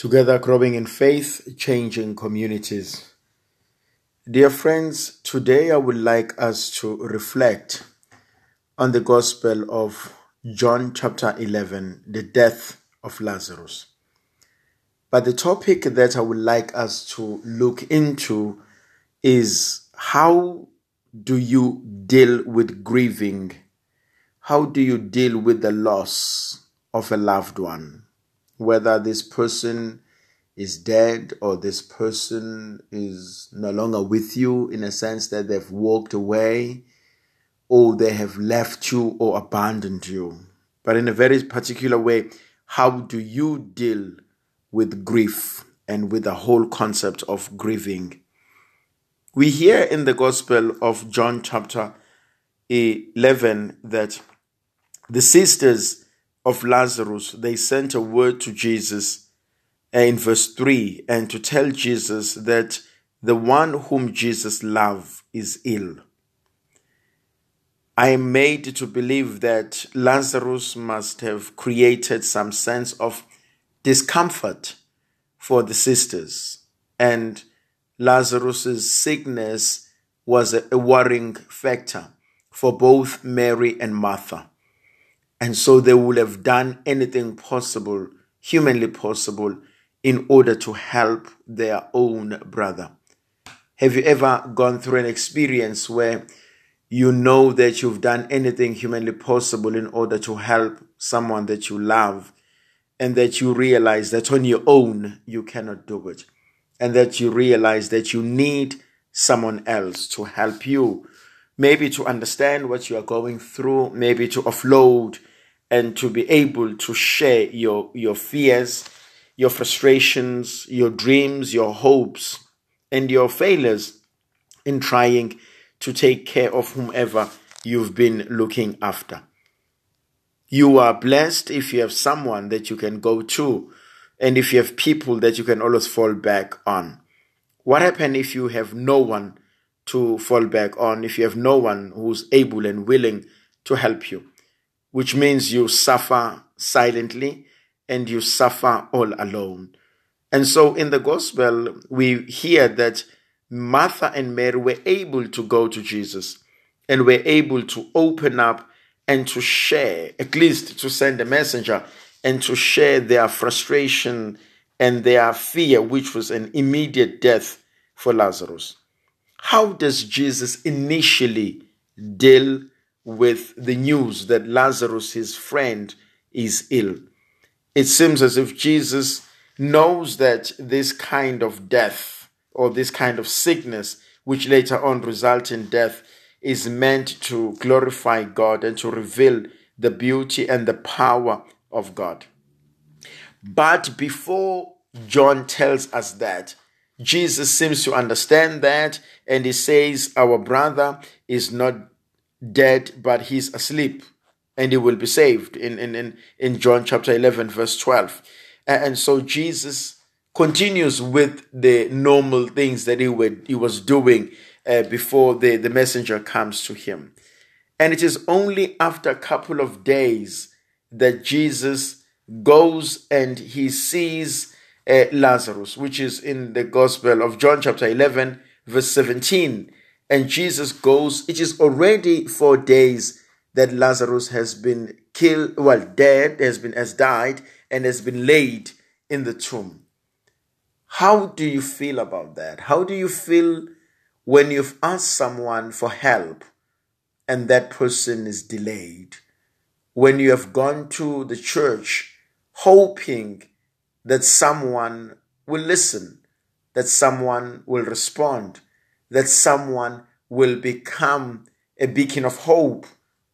Together, growing in faith, changing communities. Dear friends, today I would like us to reflect on the Gospel of John, chapter 11, the death of Lazarus. But the topic that I would like us to look into is how do you deal with grieving? How do you deal with the loss of a loved one? Whether this person is dead or this person is no longer with you in a sense that they've walked away or they have left you or abandoned you. But in a very particular way, how do you deal with grief and with the whole concept of grieving? We hear in the Gospel of John, chapter 11, that the sisters of Lazarus, they sent a word to Jesus uh, in verse 3 and to tell Jesus that the one whom Jesus loved is ill. I am made to believe that Lazarus must have created some sense of discomfort for the sisters, and Lazarus's sickness was a worrying factor for both Mary and Martha. And so they would have done anything possible, humanly possible, in order to help their own brother. Have you ever gone through an experience where you know that you've done anything humanly possible in order to help someone that you love, and that you realize that on your own you cannot do it, and that you realize that you need someone else to help you, maybe to understand what you are going through, maybe to offload and to be able to share your, your fears, your frustrations, your dreams, your hopes, and your failures in trying to take care of whomever you've been looking after. You are blessed if you have someone that you can go to and if you have people that you can always fall back on. What happens if you have no one to fall back on, if you have no one who's able and willing to help you? Which means you suffer silently and you suffer all alone. And so in the gospel, we hear that Martha and Mary were able to go to Jesus and were able to open up and to share, at least to send a messenger and to share their frustration and their fear, which was an immediate death for Lazarus. How does Jesus initially deal with the news that Lazarus, his friend, is ill. It seems as if Jesus knows that this kind of death or this kind of sickness, which later on results in death, is meant to glorify God and to reveal the beauty and the power of God. But before John tells us that, Jesus seems to understand that and he says, Our brother is not dead, but he's asleep and he will be saved in, in, in, in John chapter 11, verse 12. And so Jesus continues with the normal things that he, would, he was doing uh, before the, the messenger comes to him. And it is only after a couple of days that Jesus goes and he sees uh, Lazarus, which is in the Gospel of John, chapter 11, verse 17 and Jesus goes. It is already four days that Lazarus has been killed, well, dead, has been has died, and has been laid in the tomb. How do you feel about that? How do you feel when you've asked someone for help and that person is delayed? When you have gone to the church hoping that someone will listen, that someone will respond, that someone will become a beacon of hope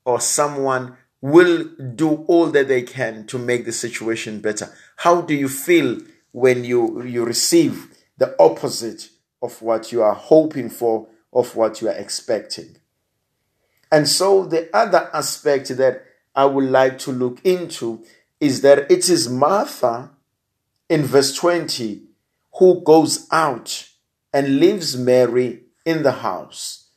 or someone will do all that they can to make the situation better. How do you feel when you, you receive the opposite of what you are hoping for, of what you are expecting? And so, the other aspect that I would like to look into is that it is Martha in verse 20 who goes out and leaves Mary in the house.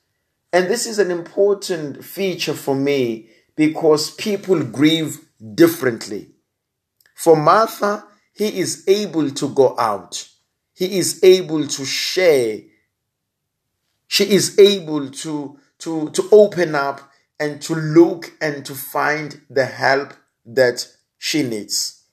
And this is an important feature for me because people grieve differently. For Martha, he is able to go out. He is able to share. She is able to, to, to open up and to look and to find the help that she needs.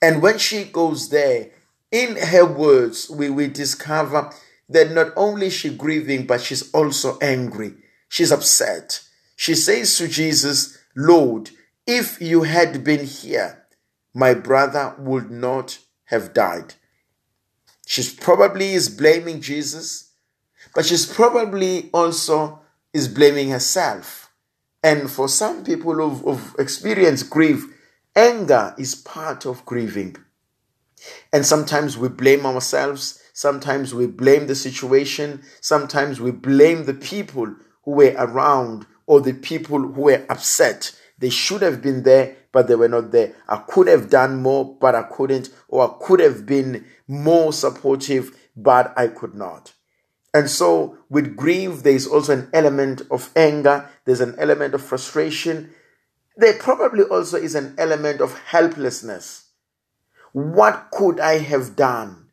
And when she goes there, in her words, we, we discover that not only is she grieving, but she's also angry. She's upset. She says to Jesus, Lord, if you had been here, my brother would not have died. She's probably is blaming Jesus, but she's probably also is blaming herself. And for some people who've, who've experienced grief, anger is part of grieving. And sometimes we blame ourselves, sometimes we blame the situation, sometimes we blame the people who were around or the people who were upset. They should have been there, but they were not there. I could have done more, but I couldn't, or I could have been more supportive, but I could not. And so, with grief, there is also an element of anger, there's an element of frustration. There probably also is an element of helplessness. What could I have done?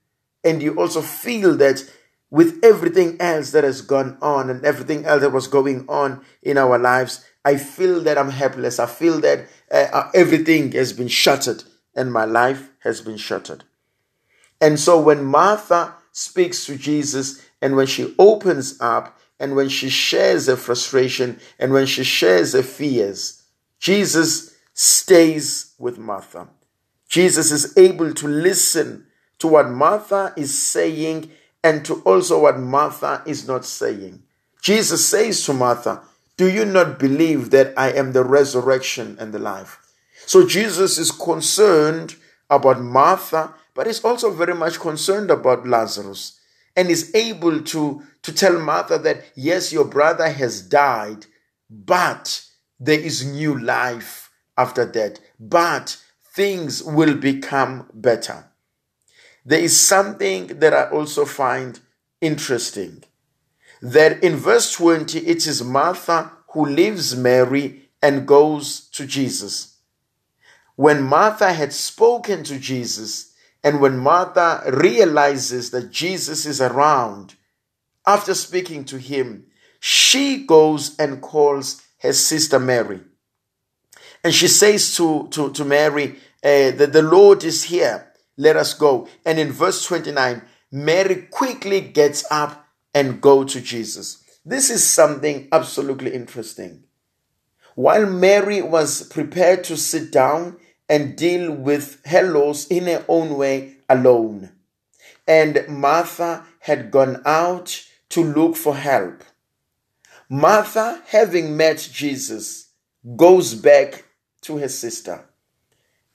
And you also feel that with everything else that has gone on and everything else that was going on in our lives, I feel that I'm helpless. I feel that uh, uh everything has been shattered and my life has been shattered. And so when Martha speaks to Jesus, and when she opens up and when she shares her frustration and when she shares her fears, Jesus stays with Martha. Jesus is able to listen to what Martha is saying and to also what Martha is not saying. Jesus says to Martha, Do you not believe that I am the resurrection and the life? So Jesus is concerned about Martha, but is also very much concerned about Lazarus and is able to, to tell Martha that, yes, your brother has died, but there is new life after that. But things will become better. There is something that I also find interesting that in verse 20, it is Martha who leaves Mary and goes to Jesus. When Martha had spoken to Jesus, and when Martha realizes that Jesus is around, after speaking to him, she goes and calls her sister Mary. And she says to, to, to Mary uh, that the Lord is here. Let us go. And in verse 29, Mary quickly gets up and go to Jesus. This is something absolutely interesting. While Mary was prepared to sit down and deal with her loss in her own way alone. And Martha had gone out to look for help. Martha, having met Jesus, goes back to her sister.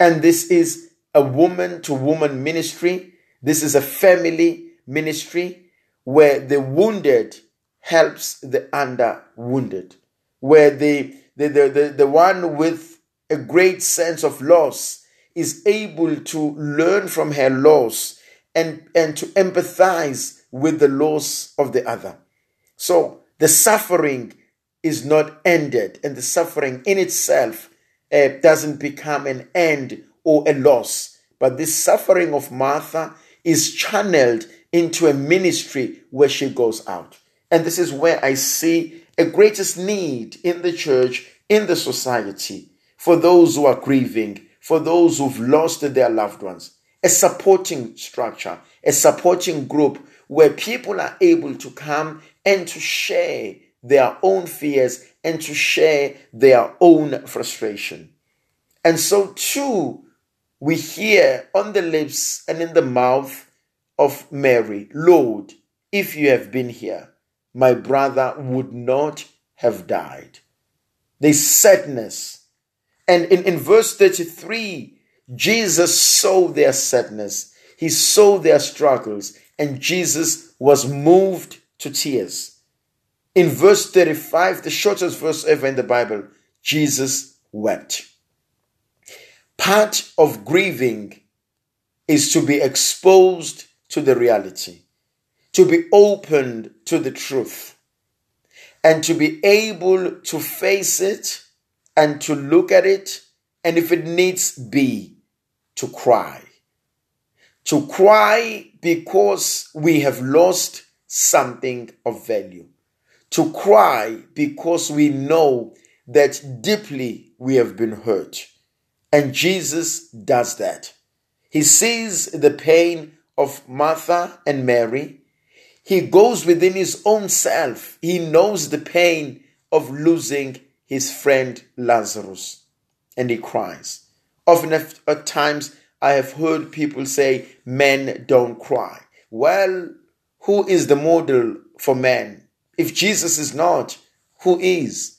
And this is a woman to woman ministry. This is a family ministry where the wounded helps the under wounded, where the, the, the, the, the one with a great sense of loss, is able to learn from her loss and, and to empathize with the loss of the other. So the suffering is not ended, and the suffering in itself uh, doesn't become an end or a loss. But this suffering of Martha is channeled into a ministry where she goes out. And this is where I see a greatest need in the church, in the society, for those who are grieving, for those who've lost their loved ones. A supporting structure, a supporting group where people are able to come and to share their own fears and to share their own frustration. And so, too, we hear on the lips and in the mouth of Mary, Lord, if you have been here, my brother would not have died. There's sadness and in, in verse 33, Jesus saw their sadness, he saw their struggles, and Jesus was moved to tears. In verse 35, the shortest verse ever in the Bible, Jesus wept. Part of grieving is to be exposed to the reality, to be opened to the truth, and to be able to face it and to look at it, and if it needs be, to cry. To cry because we have lost something of value. To cry because we know that deeply we have been hurt. And Jesus does that. He sees the pain of Martha and Mary. He goes within his own self. He knows the pain of losing his friend Lazarus. And he cries. Often at times, I have heard people say, men don't cry. Well, who is the model for men? If Jesus is not, who is?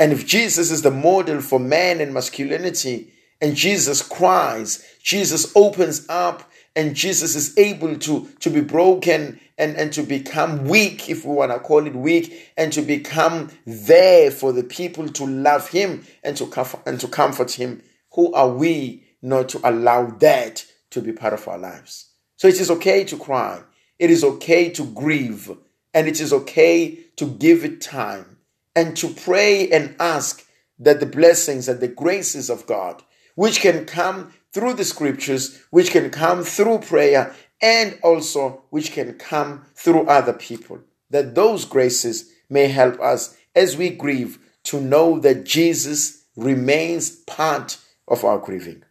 And if Jesus is the model for man and masculinity, and Jesus cries, Jesus opens up, and Jesus is able to, to be broken and, and to become weak, if we want to call it weak, and to become there for the people to love him and to comfort, and to comfort him. Who are we not to allow that to be part of our lives? So it is okay to cry. It is okay to grieve. And it is okay to give it time and to pray and ask that the blessings and the graces of God, which can come through the scriptures, which can come through prayer, and also which can come through other people, that those graces may help us as we grieve to know that Jesus remains part of our grieving.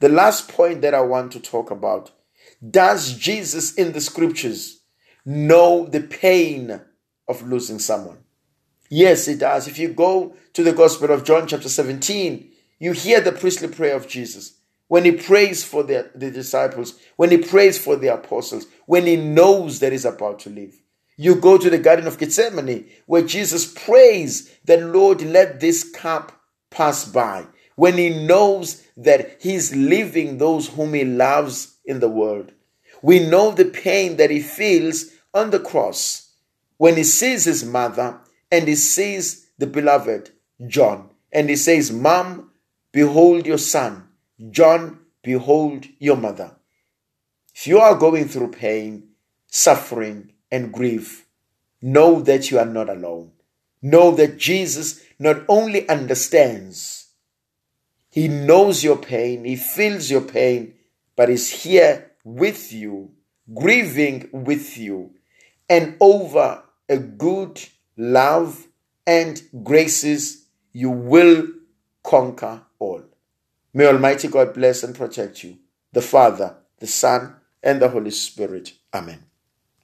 The last point that I want to talk about does Jesus in the scriptures know the pain of losing someone? Yes, he does. If you go to the Gospel of John, chapter 17, you hear the priestly prayer of Jesus when he prays for the, the disciples, when he prays for the apostles, when he knows that he's about to leave. You go to the Garden of Gethsemane, where Jesus prays that, Lord, let this cup pass by. When he knows that he's leaving those whom he loves in the world. We know the pain that he feels on the cross when he sees his mother and he sees the beloved John. And he says, Mom, behold your son. John, behold your mother. If you are going through pain, suffering, and grief, know that you are not alone. Know that Jesus not only understands, He knows your pain, He feels your pain, but is here with you, grieving with you, and over a good love, and graces, you will conquer all. May Almighty God bless and protect you, the Father, the Son, and the Holy Spirit. Amen.